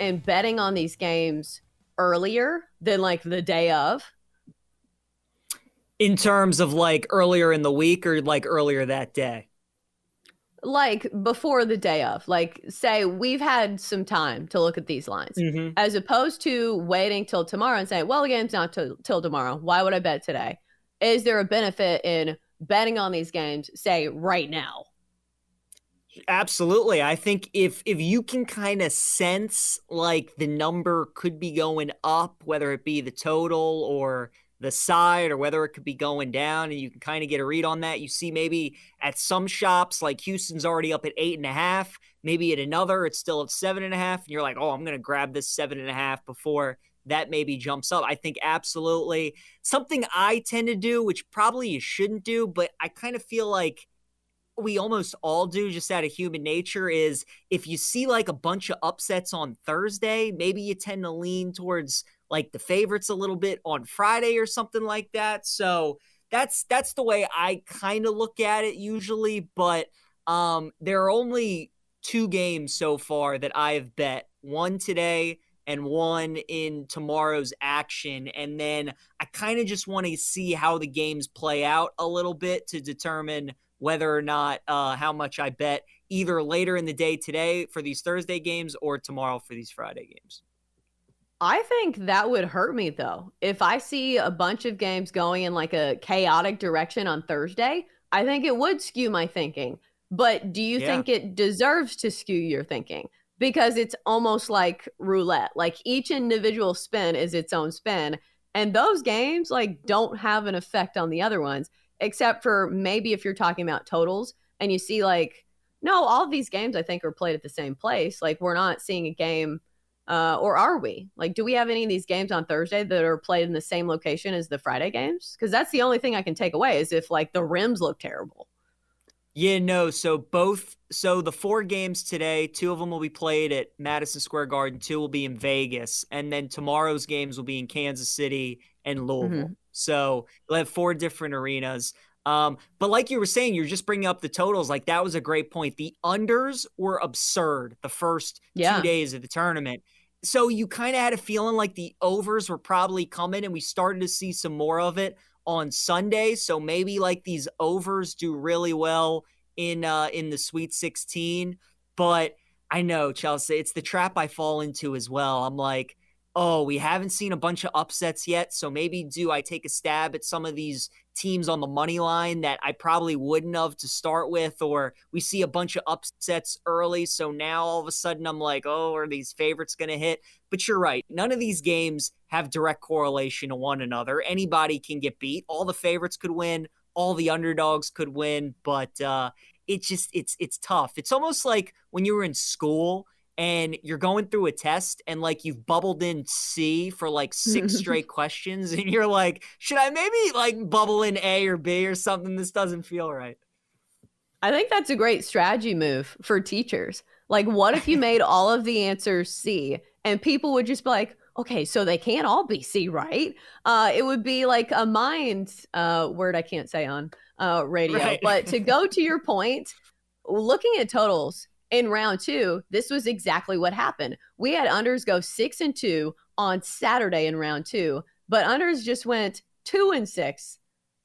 in betting on these games earlier than like the day of? In terms of like earlier in the week or like earlier that day? Like before the day of, like say we've had some time to look at these lines, Mhm. as opposed to waiting till tomorrow and saying, "Well, the game's not till till tomorrow. Why would I bet today?" Is there a benefit in betting on these games, say right now? Absolutely. I think if if you can kind of sense like the number could be going up, whether it be the total or the side or whether it could be going down, and you can kind of get a read on that. You see maybe at some shops like Houston's already up at eight and a half, maybe at another it's still at seven and a half, and you're like, oh, I'm gonna grab this seven and a half before that maybe jumps up. I think absolutely something I tend to do, which probably you shouldn't do, but I kind of feel like we almost all do just out of human nature is if you see like a bunch of upsets on Thursday, maybe you tend to lean towards like the favorites a little bit on Friday or something like that. So that's that's the way I kind of look at it usually, but um there are only two games so far that I have bet. One today and one in tomorrow's action and then I kind of just want to see how the games play out a little bit to determine whether or not uh, how much I bet either later in the day today for these Thursday games or tomorrow for these Friday games. I think that would hurt me though. If I see a bunch of games going in like a chaotic direction on Thursday, I think it would skew my thinking. But do you Yeah. think it deserves to skew your thinking? Because it's almost like roulette. Like each individual spin is its own spin. And those games like don't have an effect on the other ones, except for maybe if you're talking about totals and you see like, no, all of these games I think are played at the same place. Like we're not seeing a game uh, or are we? Like, do we have any of these games on Thursday that are played in the same location as the Friday games? Because that's the only thing I can take away is if like the rims look terrible. Yeah, no. So both, so the four games today, two of them will be played at Madison Square Garden, two will be in Vegas, and then tomorrow's games will be in Kansas City and Louisville. So you'll have four different arenas. Um, but like you were saying, you're just bringing up the totals. Like that was a great point. The unders were absurd the first Yeah. two days of the tournament. So you kind of had a feeling like the overs were probably coming, and we started to see some more of it on Sunday. So maybe like these overs do really well in uh in the Sweet 16. But I know, Chelsea, it's the trap I fall into as well. I'm like, oh, we haven't seen a bunch of upsets yet. So maybe do I take a stab at some of these teams on the money line that I probably wouldn't have to start with, or we see a bunch of upsets early. So now all of a sudden I'm like, oh, are these favorites going to hit? But you're right. None of these games have direct correlation to one another. Anybody can get beat. All the favorites could win. All the underdogs could win. But uh, it just it's it's tough. It's almost like when you were in school and you're going through a test and like you've bubbled in C for like six straight questions and you're like, should I maybe like bubble in A or B or something? This doesn't feel right. I think that's a great strategy move for teachers. Like, what if you made all of the answers C and people would just be like, okay, so they can't all be C, right? Uh, it would be like a mind uh, word I can't say on uh, radio. Right. But to go to your point, looking at totals in round two, this was exactly what happened. We had unders go six and two on Saturday in round two, but unders just went two and six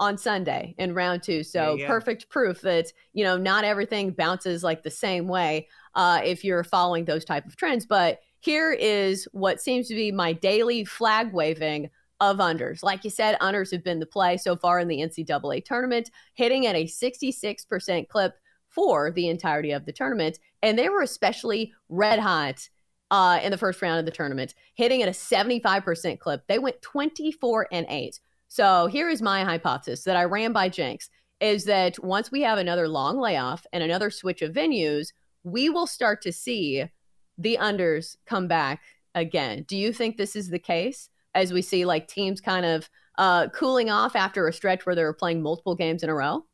on Sunday in round two. So perfect proof that you know not everything bounces like the same way uh, if you're following those type of trends. But here is what seems to be my daily flag waving of unders. Like you said, unders have been the play so far in the NCAA tournament, hitting at a 66% clip for the entirety of the tournament. And they were especially red hot uh, in the first round of the tournament, hitting at a 75% clip. They went 24 and 8. So here is my hypothesis that I ran by Jenks is that once we have another long layoff and another switch of venues, we will start to see the unders come back again. Do you think this is the case as we see like teams kind of uh, cooling off after a stretch where they were playing multiple games in a row?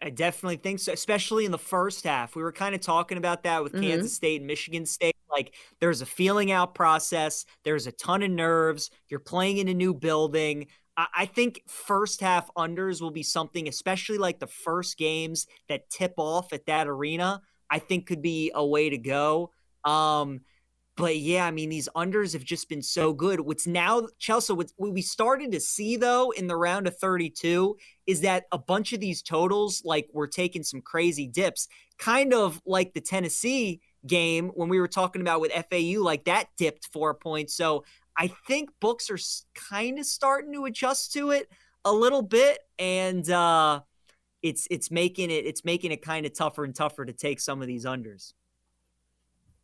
I definitely think so, especially in the first half. We were kind of talking about that with mm-hmm. Kansas State and Michigan State. Like, there's a feeling out process, there's a ton of nerves. You're playing in a new building. I, I think first half unders will be something, especially like the first games that tip off at that arena, I think could be a way to go. Um, but yeah, I mean, these unders have just been so good. What's now, Chelsea, what we started to see though in the round of 32 is that a bunch of these totals, like, we're taking some crazy dips, kind of like the Tennessee game when we were talking about with FAU, like that dipped four points. So I think books are kind of starting to adjust to it a little bit. And, uh, it's it's making it it's making it kind of tougher and tougher to take some of these unders.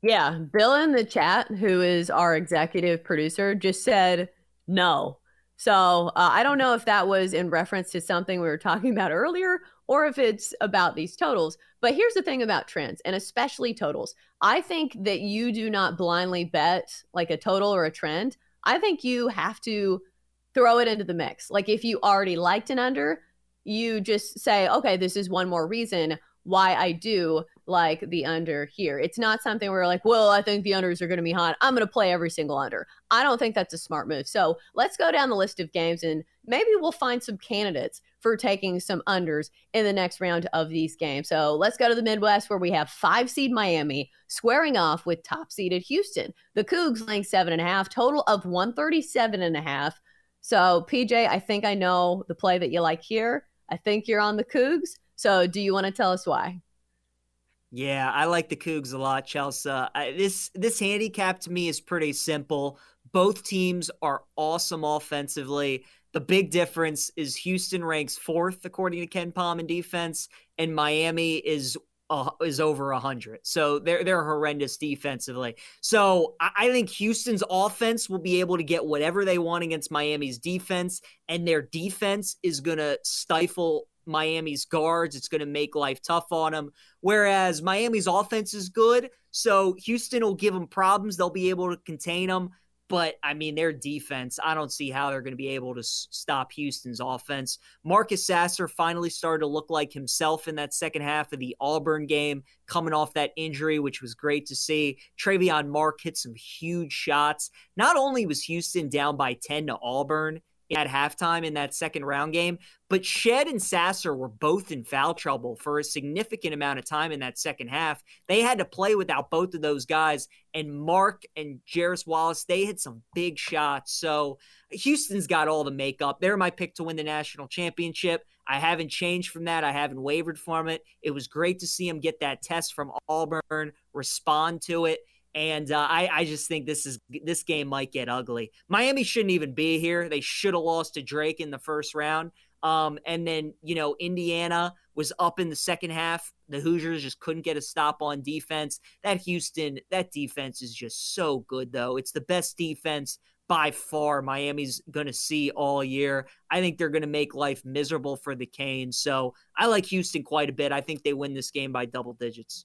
Yeah, Bill in the chat, who is our executive producer, just said no. So uh, I don't know if that was in reference to something we were talking about earlier or if it's about these totals. But here's the thing about trends and especially totals. I think that you do not blindly bet like a total or a trend. I think you have to throw it into the mix. Like if you already liked an under, you just say, okay, this is one more reason why I do like the under here. It's not something where like, well, I think the unders are going to be hot. I'm going to play every single under. I don't think that's a smart move. So let's go down the list of games and maybe we'll find some candidates for taking some unders in the next round of these games. So let's go to the Midwest where we have five seed Miami squaring off with top seeded Houston. The Cougs laying seven and a half, total of 137 and a half. So PJ, I think I know the play that you like here. I think you're on the Cougs. So do you want to tell us why? Yeah, I like the Cougs a lot, Chelsea. I, this this handicap to me is pretty simple. Both teams are awesome offensively. The big difference is Houston ranks fourth according to KenPom in defense, and Miami is uh, is over hundred. So they're they're horrendous defensively. So I, I think Houston's offense will be able to get whatever they want against Miami's defense, and their defense is gonna stifle Miami's guards. It's going to make life tough on them. Whereas Miami's offense is good. So Houston will give them problems. They'll be able to contain them. But I mean, their defense, I don't see how they're going to be able to stop Houston's offense. Marcus Sasser finally started to look like himself in that second half of the Auburn game, coming off that injury, which was great to see. Tramon Mark hit some huge shots. Not only was Houston down by 10 to Auburn, at halftime in that second round game. But Shead and Sasser were both in foul trouble for a significant amount of time in that second half. They had to play without both of those guys. And Mark and Jarace Walker, they hit some big shots. So Houston's got all the makeup. They're my pick to win the national championship. I haven't changed from that. I haven't wavered from it. It was great to see him get that test from Auburn, respond to it. And uh, I, I just think this is this game might get ugly. Miami shouldn't even be here. They should have lost to Drake in the first round. Um, and then you know Indiana was up in the second half. The Hoosiers just couldn't get a stop on defense. That Houston, that defense is just so good though. It's the best defense by far Miami's going to see all year. I think they're going to make life miserable for the Canes. So I like Houston quite a bit. I think they win this game by double digits.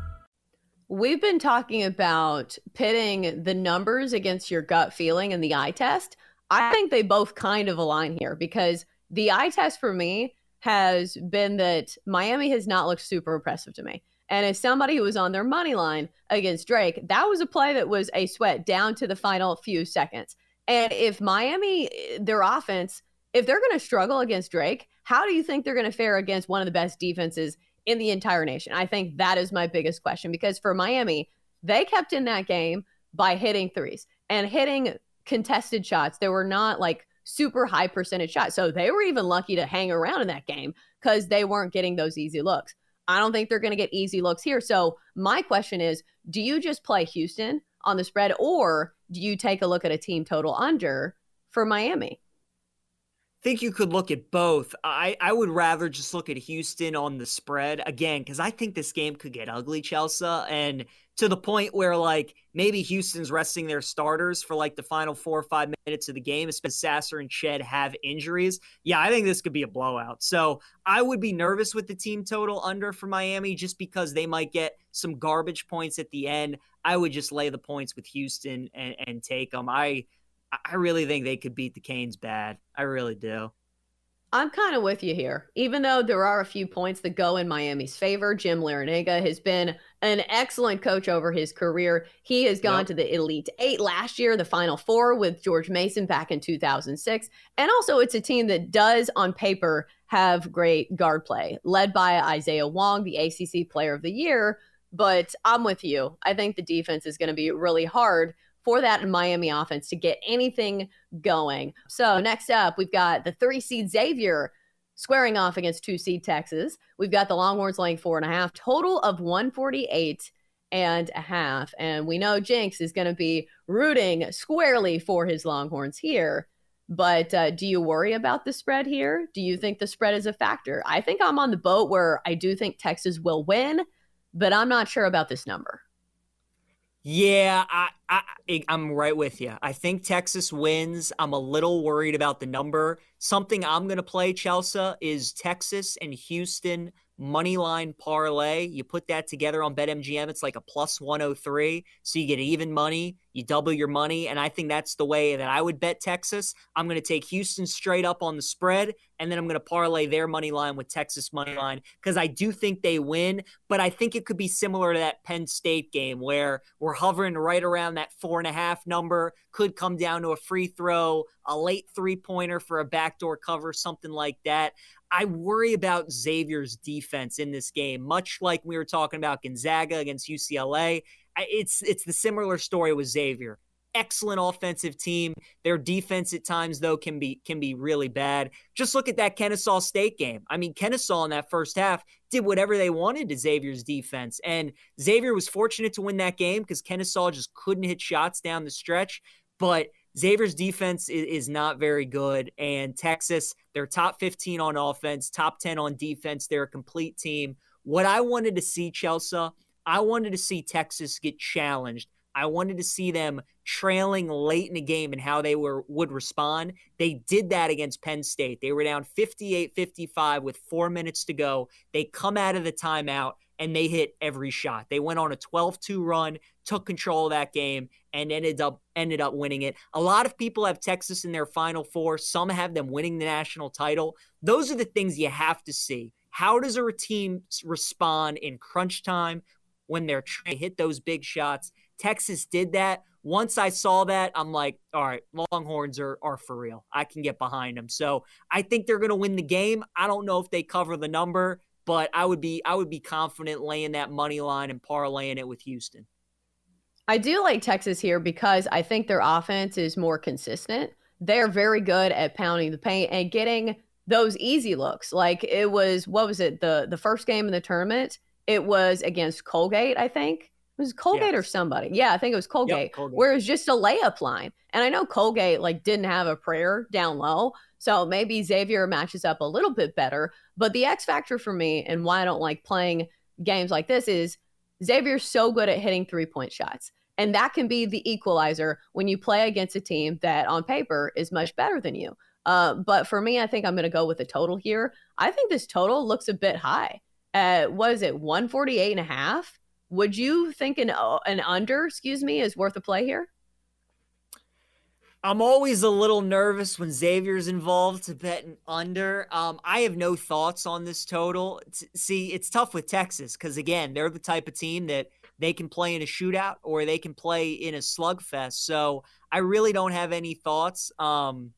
We've been talking about pitting the numbers against your gut feeling and the eye test. I think they both kind of align here because the eye test for me has been that Miami has not looked super impressive to me. And as somebody who was on their money line against Drake, that was a play that was a sweat down to the final few seconds. And if Miami, their offense, if they're going to struggle against Drake, how do you think they're going to fare against one of the best defenses in the entire nation? I think that is my biggest question because for Miami, they kept in that game by hitting threes and hitting contested shots. They were not like super high percentage shots. So they were even lucky to hang around in that game because they weren't getting those easy looks. I don't think they're going to get easy looks here. So my question is do you just play Houston on the spread or do you take a look at a team total under for Miami? Think you could look at both. I, I would rather just look at Houston on the spread again because I think this game could get ugly, Chelsea, and to the point where like maybe Houston's resting their starters for like the final four or five minutes of the game, especially Sasser and Shead have injuries. Yeah, I think this could be a blowout. So I would be nervous with the team total under for Miami just because they might get some garbage points at the end. I would just lay the points with Houston and, and take them. I I really think they could beat the Canes bad. I really do. I'm kind of with you here. Even though there are a few points that go in Miami's favor, Jim Larrañaga has been an excellent coach over his career. He has gone yep. to the Elite Eight last year, the Final Four with George Mason back in 2006. And also, it's a team that does, on paper, have great guard play, led by Isaiah Wong, the ACC Player of the Year. But I'm with you. I think the defense is going to be really hard for that Miami offense to get anything going. So next up, we've got the three seed Xavier squaring off against two seed Texas. We've got the Longhorns laying four and a half, total of 148 and a half. And we know Jenks is going to be rooting squarely for his Longhorns here. But uh, do you worry about the spread here? Do you think the spread is a factor? I think I'm on the boat where I do think Texas will win, but I'm not sure about this number. Yeah, I, I I'm right with you. I think Texas wins. I'm a little worried about the number. Something I'm going to play Chelsea is Texas and Houston money line parlay. You put that together on BetMGM, it's like a plus 103. So you get even money, you double your money. And I think that's the way that I would bet Texas. I'm going to take Houston straight up on the spread, and then I'm going to parlay their money line with Texas money line because I do think they win. But I think it could be similar to that Penn State game where we're hovering right around that four and a half number, could come down to a free throw, a late three pointer for a backdoor cover, something like that. I worry about Xavier's defense in this game, much like we were talking about Gonzaga against UCLA. It's it's the similar story with Xavier. Excellent offensive team. Their defense at times though can be can be really bad. Just look at that Kennesaw State game. I mean, Kennesaw in that first half did whatever they wanted to Xavier's defense, and Xavier was fortunate to win that game because Kennesaw just couldn't hit shots down the stretch. But Xavier's defense is, is, not very good, and Texas, they're top 15 on offense, top 10 on defense. They're a complete team. What I wanted to see, Chelsea, I wanted to see Texas get challenged. I wanted to see them trailing late in the game and how they were would respond. They did that against Penn State. They were down 58-55 with 4 minutes to go. They come out of the timeout and they hit every shot. They went on a 12-2 run, took control of that game and ended up ended up winning it. A lot of people have Texas in their final four. Some have them winning the national title. Those are the things you have to see. How does a team respond in crunch time when they're trying to hit those big shots? Texas did that. Once I saw that, I'm like, all right, Longhorns are, are for real. I can get behind them. So I think they're going to win the game. I don't know if they cover the number but I would be I would be confident laying that money line and parlaying it with Houston. I do like Texas here because I think their offense is more consistent. They're very good at pounding the paint and getting those easy looks. Like it was what was it the the first game in the tournament? It was against Colgate, I think. It was Colgate yes. or somebody. Yeah, I think it was Colgate, yep, Colgate. Where it was just a layup line. And I know Colgate like didn't have a prayer down low, so maybe Xavier matches up a little bit better. But the X factor for me and why I don't like playing games like this is Xavier's so good at hitting three point shots. And that can be the equalizer when you play against a team that on paper is much better than you. Uh, but for me, I think I'm going to go with a total here. I think this total looks a bit high. Uh, what is it, 148 and a half? Would you think an, uh, an under, excuse me, is worth a play here? I'm always a little nervous when Xavier's involved to bet an under. Um, I have no thoughts on this total. See, it's tough with Texas because, again, they're the type of team that they can play in a shootout or they can play in a slugfest. So I really don't have any thoughts. Um,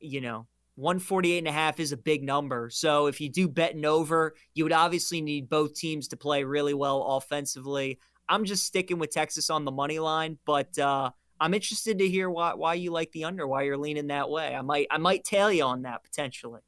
you know, 148 and a half is a big number. So if you do bet an over, you would obviously need both teams to play really well offensively. I'm just sticking with Texas on the money line, but uh, I'm interested to hear why why you like the under, why you're leaning that way. I might I might tail you on that potentially.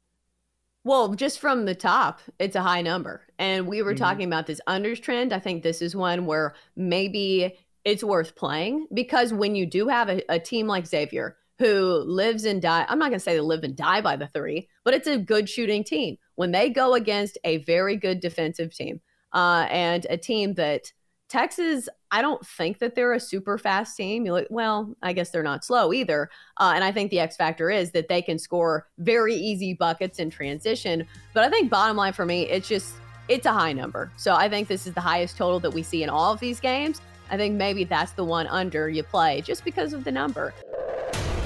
Well, just from the top, it's a high number. And we were mm-hmm. talking about this unders trend. I think this is one where maybe it's worth playing because when you do have a, a team like Xavier who lives and die, I'm not going to say they live and die by the three, but it's a good shooting team. When they go against a very good defensive team uh, and a team that Texas, I don't think that they're a super fast team. You look, well, I guess they're not slow either. Uh, and I think the X factor is that they can score very easy buckets in transition. But I think bottom line for me, it's just it's a high number. So I think this is the highest total that we see in all of these games. I think maybe that's the one under you play just because of the number.